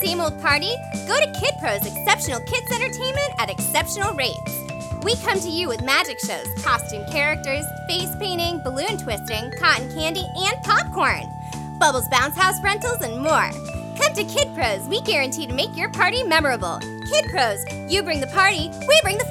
same old party? Go to Kid Pro's Exceptional Kids Entertainment at exceptional rates. We come to you with magic shows, costume characters, face painting, balloon twisting, cotton candy, and popcorn. Bubbles Bounce House rentals and more. Come to Kid Pros. We guarantee to make your party memorable. Kid Pros, you bring the party, we bring the